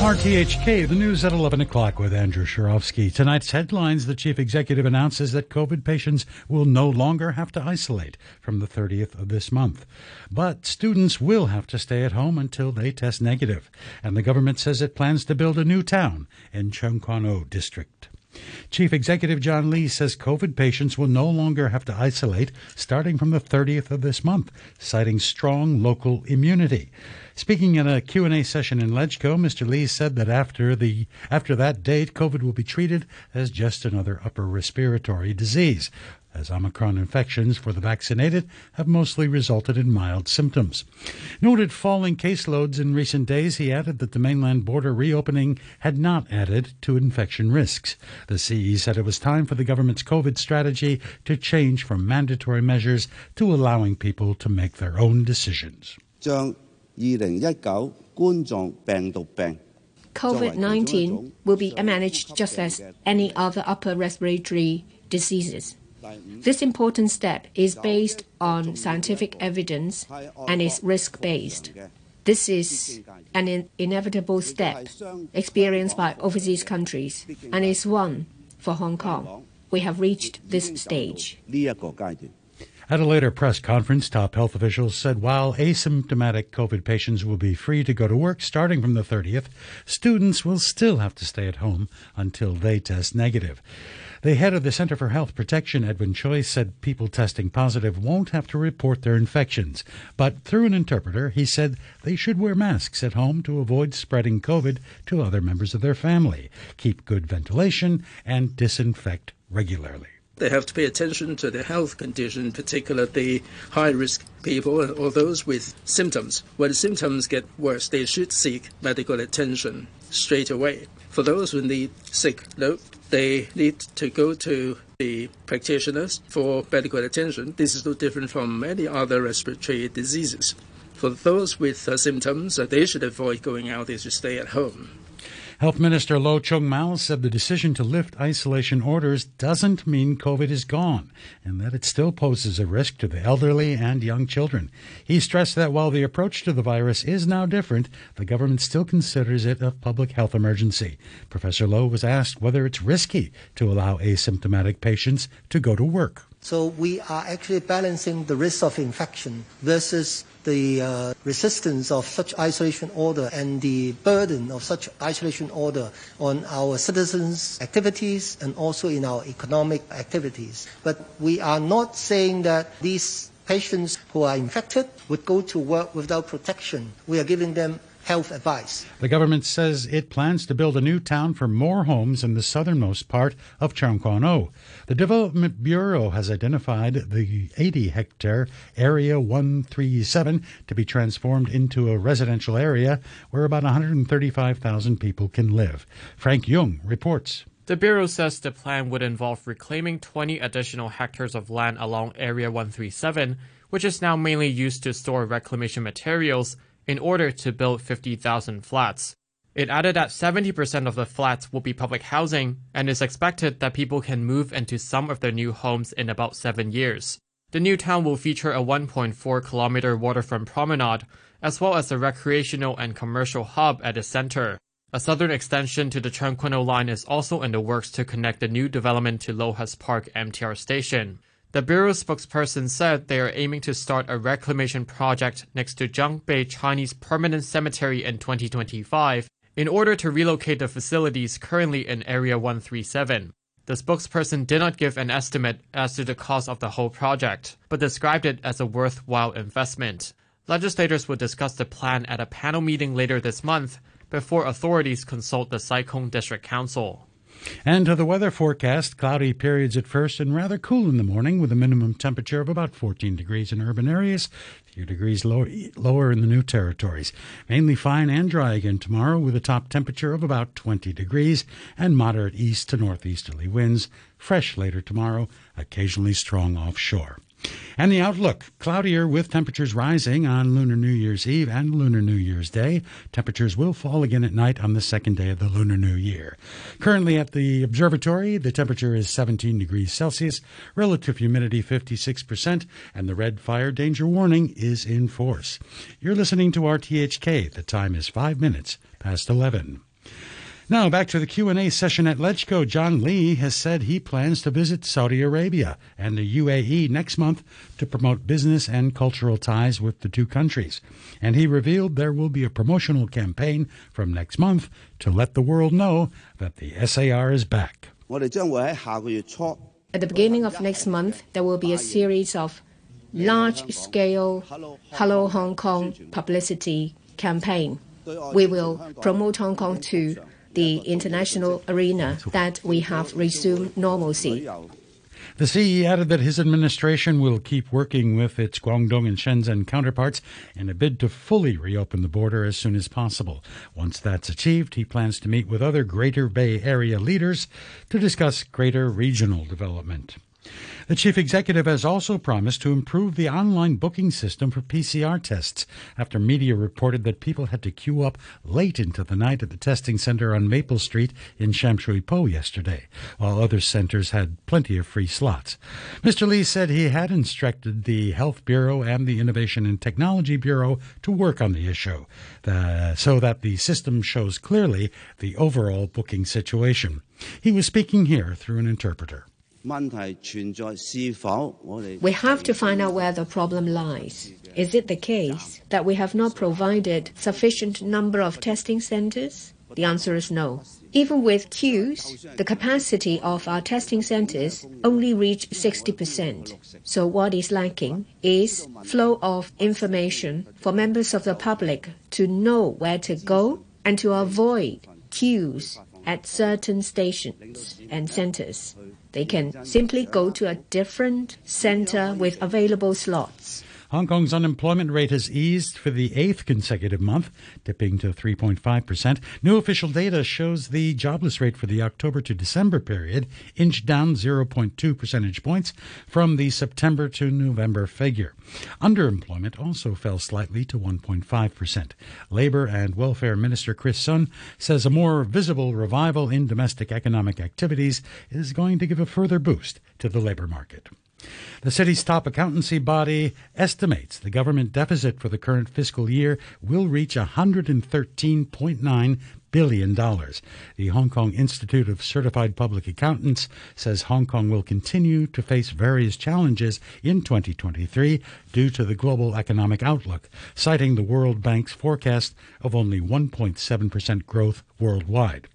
RTHK, the news at 11 o'clock with Andrew Shirovsky. Tonight's headlines The chief executive announces that COVID patients will no longer have to isolate from the 30th of this month. But students will have to stay at home until they test negative. And the government says it plans to build a new town in Tseung Kwan O district. Chief Executive John Lee says COVID patients will no longer have to isolate starting from the 30th of this month, citing strong local immunity. Speaking in a Q&A session in LegCo, Mr. Lee said that after the after that date, COVID will be treated as just another upper respiratory disease, as Omicron infections for the vaccinated have mostly resulted in mild symptoms. Noted falling caseloads in recent days, he added that the mainland border reopening had not added to infection risks. The CE said it was time for the government's COVID strategy to change from mandatory measures to allowing people to make their own decisions. COVID 19 will be managed just as any other upper respiratory diseases. This important step is based on scientific evidence and is risk based. This is an in- inevitable step experienced by overseas countries and is one for Hong Kong. We have reached this stage. At a later press conference, top health officials said while asymptomatic COVID patients will be free to go to work starting from the 30th, students will still have to stay at home until they test negative. The head of the Center for Health Protection, Edwin Tsui, said people testing positive won't have to report their infections. But through an interpreter, he said they should wear masks at home to avoid spreading COVID to other members of their family, keep good ventilation, and disinfect regularly. They have to pay attention to their health condition, particularly the high risk people or those with symptoms. When the symptoms get worse, they should seek medical attention straight away. For those who need sick note, they need to go to the practitioners for medical attention. This is no different from many other respiratory diseases. For those with uh, symptoms, uh, they should avoid going out, they should stay at home. Health Minister Lo Chung Mau said the decision to lift isolation orders doesn't mean COVID is gone and that it still poses a risk to the elderly and young children. He stressed that while the approach to the virus is now different, the government still considers it a public health emergency. Professor Lo was asked whether it's risky to allow asymptomatic patients to go to work. So we are actually balancing the risk of infection versus the uh, resistance of such isolation order and the burden of such isolation order on our citizens' activities and also in our economic activities. But we are not saying that these patients who are infected would go to work without protection. We are giving them health advice. The government says it plans to build a new town for more homes in the southernmost part of Tseung Kwan O. The Development Bureau has identified the 80 hectare Area 137 to be transformed into a residential area where about 135,000 people can live. Frank Jung reports. The Bureau says the plan would involve reclaiming 20 additional hectares of land along Area 137, which is now mainly used to store reclamation materials in order to build 50,000 flats. It added that 70% of the flats will be public housing and is expected that people can move into some of their new homes in about seven years. The new town will feature a 1.4 kilometer waterfront promenade, as well as a recreational and commercial hub at the center. A southern extension to the Tseung line is also in the works to connect the new development to Lohas Park MTR station. The Bureau spokesperson said they are aiming to start a reclamation project next to Junk Bay Chinese Permanent Cemetery in 2025 in order to relocate the facilities currently in Area 137. The spokesperson did not give an estimate as to the cost of the whole project, but described it as a worthwhile investment. Legislators will discuss the plan at a panel meeting later this month before authorities consult the Sai Kung District Council. And to the weather forecast, cloudy periods at first and rather cool in the morning with a minimum temperature of about 14 degrees in urban areas, a few degrees lower, lower in the new territories. Mainly fine and dry again tomorrow with a top temperature of about 20 degrees and moderate east to northeasterly winds. Fresh later tomorrow, occasionally strong offshore. And the outlook cloudier with temperatures rising on Lunar New Year's Eve and Lunar New Year's Day. Temperatures will fall again at night on the second day of the Lunar New Year. Currently at the observatory, the temperature is 17 degrees Celsius, relative humidity 56%, and the red fire danger warning is in force. You're listening to RTHK. The time is five minutes past 11. Now back to the Q&A session at LegCo. John Lee has said he plans to visit Saudi Arabia and the UAE next month to promote business and cultural ties with the two countries. And he revealed there will be a promotional campaign from next month to let the world know that the SAR is back. At the beginning of next month, there will be a series of large-scale Hello Hong Kong publicity campaign. We will promote Hong Kong to the international arena that we have resumed normalcy. The CE added that his administration will keep working with its Guangdong and Shenzhen counterparts in a bid to fully reopen the border as soon as possible. Once that's achieved, he plans to meet with other Greater Bay Area leaders to discuss greater regional development. The chief executive has also promised to improve the online booking system for PCR tests after media reported that people had to queue up late into the night at the testing center on Maple Street in Sham Shui Po yesterday, while other centers had plenty of free slots. Mr. Lee said he had instructed the Health Bureau and the Innovation and Technology Bureau to work on the issue so that the system shows clearly the overall booking situation. He was speaking here through an interpreter. We have to find out where the problem lies. Is it the case that we have not provided sufficient number of testing centers? The answer is no. Even with queues, the capacity of our testing centers only reach 60%. So what is lacking is flow of information for members of the public to know where to go and to avoid queues at certain stations and centers. They can simply go to a different center with available slots. Hong Kong's unemployment rate has eased for the eighth consecutive month, dipping to 3.5%. New official data shows the jobless rate for the October to December period inched down 0.2 percentage points from the September to November figure. Underemployment also fell slightly to 1.5%. Labor and Welfare Minister Chris Sun says a more visible revival in domestic economic activities is going to give a further boost to the labor market. The city's top accountancy body estimates the government deficit for the current fiscal year will reach $113.9 billion. The Hong Kong Institute of Certified Public Accountants says Hong Kong will continue to face various challenges in 2023 due to the global economic outlook, citing the World Bank's forecast of only 1.7% growth worldwide.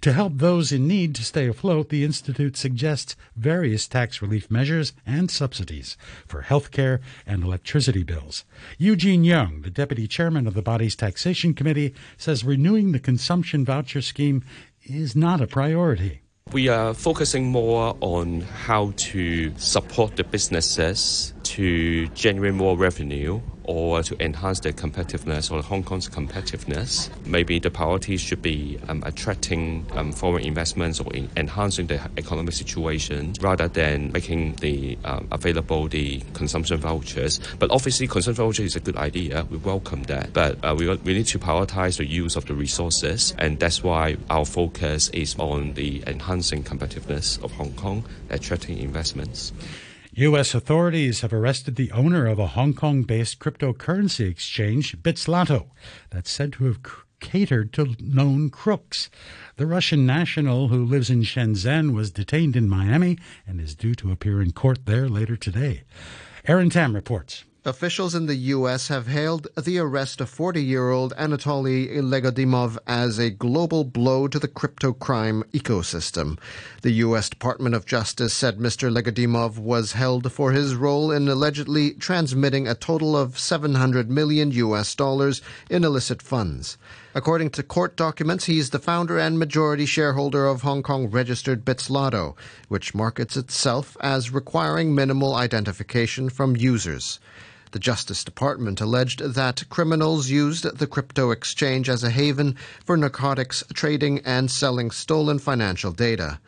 To help those in need to stay afloat, the Institute suggests various tax relief measures and subsidies for health care and electricity bills. Eugene Young, the deputy chairman of the body's taxation committee, says renewing the consumption voucher scheme is not a priority. We are focusing more on how to support the businesses to generate more revenue or to enhance the competitiveness or Hong Kong's competitiveness. Maybe the priority should be um, attracting um, foreign investments or enhancing the economic situation rather than making the um, available the consumption vouchers. But obviously, consumption voucher is a good idea. We welcome that. But uh, we, we need to prioritize the use of the resources, and that's why our focus is on the enhancing competitiveness of Hong Kong, attracting investments. U.S. authorities have arrested the owner of a Hong Kong based cryptocurrency exchange, Bitzlato, that's said to have catered to known crooks. The Russian national who lives in Shenzhen was detained in Miami and is due to appear in court there later today. Aaron Tam reports. Officials in the U.S. have hailed the arrest of 40 year old Anatoly Legkodymov as a global blow to the crypto crime ecosystem. The U.S. Department of Justice said Mr. Legodimov was held for his role in allegedly transmitting a total of 700 million U.S. dollars in illicit funds. According to court documents, he is the founder and majority shareholder of Hong Kong registered Bitzlato, which markets itself as requiring minimal identification from users. The Justice Department alleged that criminals used the crypto exchange as a haven for narcotics trading and selling stolen financial data.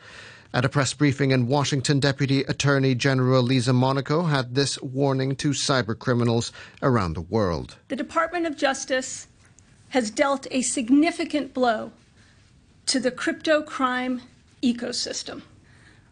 At a press briefing in Washington, Deputy Attorney General Lisa Monaco had this warning to cybercriminals around the world. The Department of Justice has dealt a significant blow to the crypto crime ecosystem.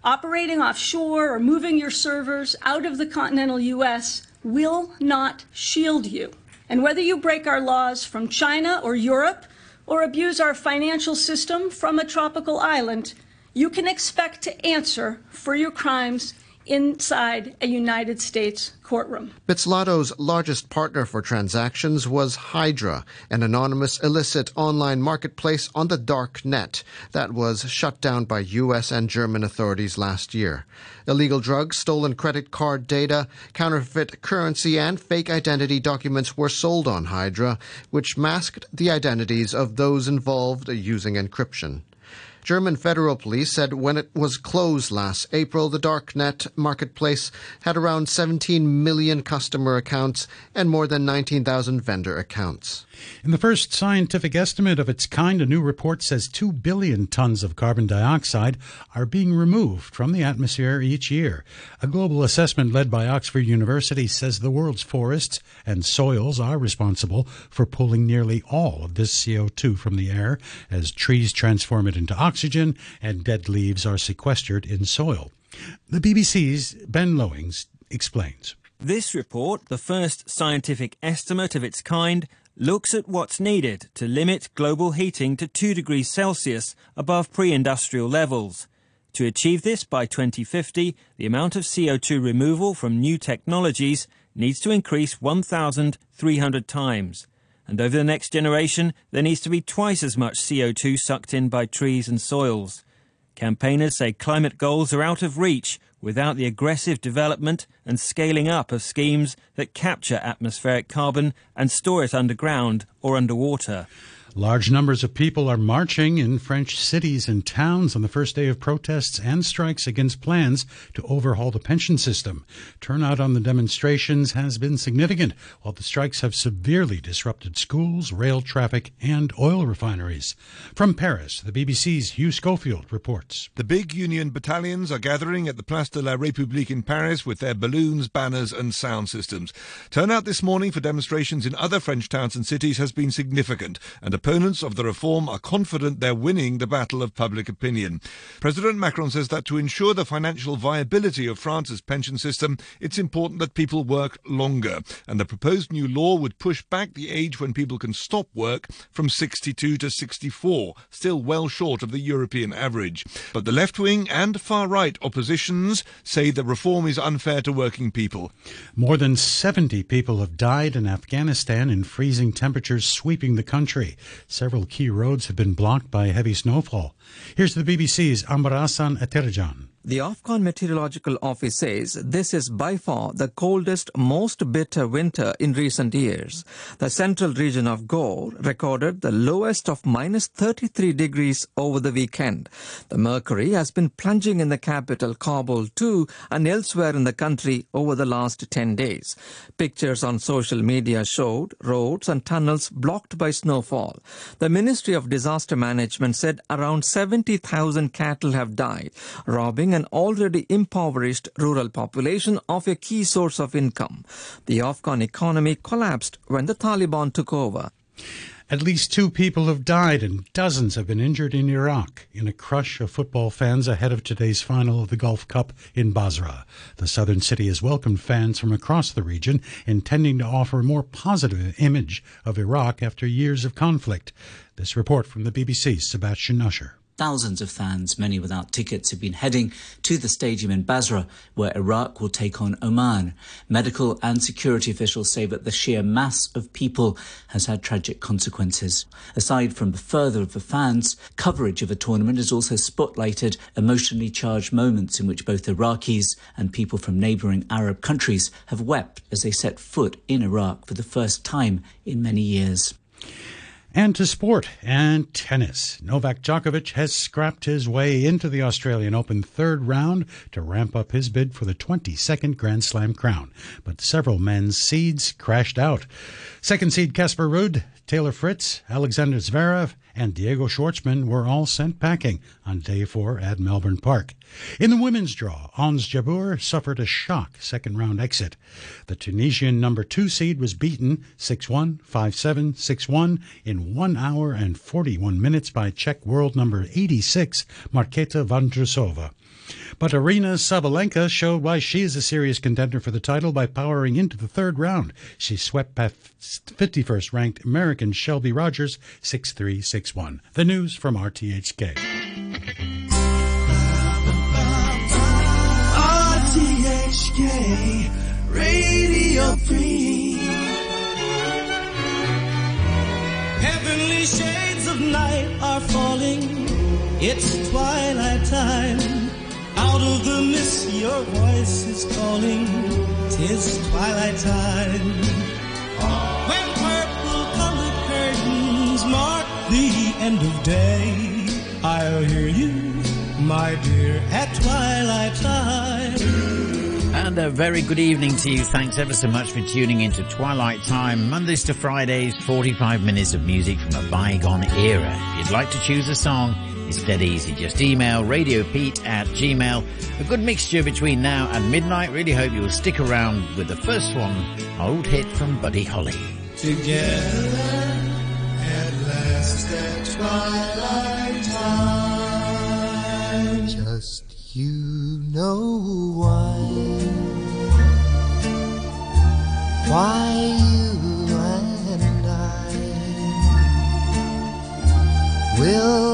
Operating offshore or moving your servers out of the continental U.S will not shield you. And whether you break our laws from China or Europe or abuse our financial system from a tropical island, you can expect to answer for your crimes inside a United States courtroom. Bitzlato's largest partner for transactions was Hydra, an anonymous illicit online marketplace on the dark net that was shut down by US and German authorities last year. Illegal drugs, stolen credit card data, counterfeit currency, and fake identity documents were sold on Hydra, which masked the identities of those involved using encryption. German federal police said when it was closed last April, the darknet marketplace had around 17 million customer accounts and more than 19,000 vendor accounts. In the first scientific estimate of its kind, a new report says 2 billion tons of carbon dioxide are being removed from the atmosphere each year. A global assessment led by Oxford University says the world's forests and soils are responsible for pulling nearly all of this CO2 from the air as trees transform it into oxygen and dead leaves are sequestered in soil. The BBC's Ben Lowings explains. This report, the first scientific estimate of its kind, looks at what's needed to limit global heating to 2 degrees Celsius above pre-industrial levels. To achieve this by 2050, the amount of CO2 removal from new technologies needs to increase 1,300 times. And over the next generation, there needs to be twice as much CO2 sucked in by trees and soils. Campaigners say climate goals are out of reach without the aggressive development and scaling up of schemes that capture atmospheric carbon and store it underground or underwater. Large numbers of people are marching in French cities and towns on the first day of protests and strikes against plans to overhaul the pension system. Turnout on the demonstrations has been significant, while the strikes have severely disrupted schools, rail traffic, and oil refineries. From Paris, the BBC's Hugh Schofield reports. The big union battalions are gathering at the Place de la République in Paris with their balloons, banners, and sound systems. Turnout this morning for demonstrations in other French towns and cities has been significant, and opponents of the reform are confident they're winning the battle of public opinion. President Macron says that to ensure the financial viability of France's pension system, it's important that people work longer, and the proposed new law would push back the age when people can stop work from 62 to 64, still well short of the European average. But the left wing and far right oppositions say the reform is unfair to working people. More than 70 people have died in Afghanistan in freezing temperatures sweeping the country. Several key roads have been blocked by heavy snowfall. Here's the BBC's Anbarasan Ethirajan. The Afghan Meteorological Office says this is by far the coldest, most bitter winter in recent years. The central region of Ghor recorded the lowest of minus 33 degrees over the weekend. The mercury has been plunging in the capital Kabul too and elsewhere in the country over the last 10 days. Pictures on social media showed roads and tunnels blocked by snowfall. The Ministry of Disaster Management said around 70,000 cattle have died, robbing an already impoverished rural population of a key source of income. The Afghan economy collapsed when the Taliban took over. At least two people have died and dozens have been injured in Iraq in a crush of football fans ahead of today's final of the Gulf Cup in Basra. The southern city has welcomed fans from across the region, intending to offer a more positive image of Iraq after years of conflict. This report from the BBC's Sebastian Usher. Thousands of fans, many without tickets, have been heading to the stadium in Basra, where Iraq will take on Oman. Medical and security officials say that the sheer mass of people has had tragic consequences. Aside from the further of the fans, coverage of the tournament has also spotlighted emotionally charged moments in which both Iraqis and people from neighboring Arab countries have wept as they set foot in Iraq for the first time in many years. And to sport and tennis. Novak Djokovic has scrapped his way into the Australian Open third round to ramp up his bid for the 22nd Grand Slam crown. But several men's seeds crashed out. Second seed Casper Ruud, Taylor Fritz, Alexander Zverev, and Diego Schwartzman were all sent packing on day four at Melbourne Park. In the women's draw, Ons Jabeur suffered a shock second round exit. The Tunisian number two seed was beaten 6 1, 5 7, 6 1 in 1 hour and 41 minutes by Czech world number 86, Marketa Vondrousova. But Aryna Sabalenka showed why she is a serious contender for the title by powering into the third round. She swept past 51st ranked American Shelby Rogers 6 3 6 1. The news from RTHK. RTHK Radio Free. Heavenly shades of night are falling. It's twilight time. Out of the mist, your voice is calling. Tis twilight time. When purple colored curtains mark the end of day, I'll hear you, my dear, at twilight time. And a very good evening to you. Thanks ever so much for tuning into Twilight Time, Mondays to Fridays, 45 minutes of music from a bygone era. If you'd like to choose a song, it's dead easy. Just email radiopete at gmail. A good mixture between now and midnight. Really hope you'll stick around with the first one, old hit from Buddy Holly. Together at last at twilight time. Just you know why. Why you and I will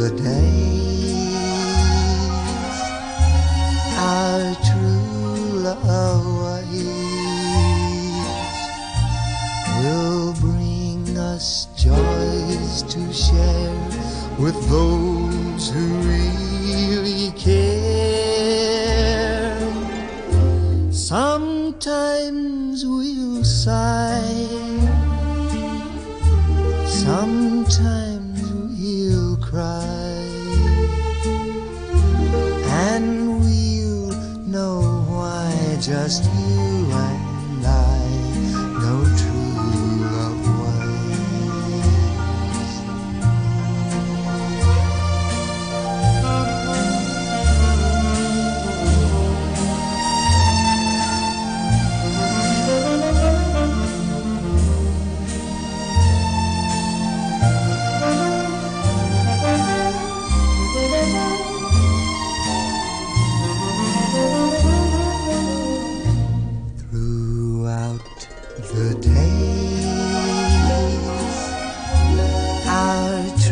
the days, just you and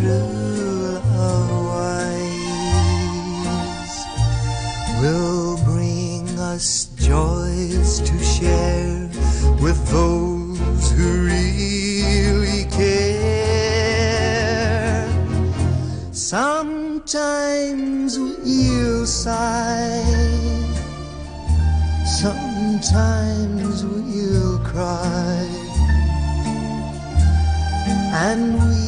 true love ways will bring us joys to share with those who really care. Sometimes we'll sigh. Sometimes we'll cry, and we'll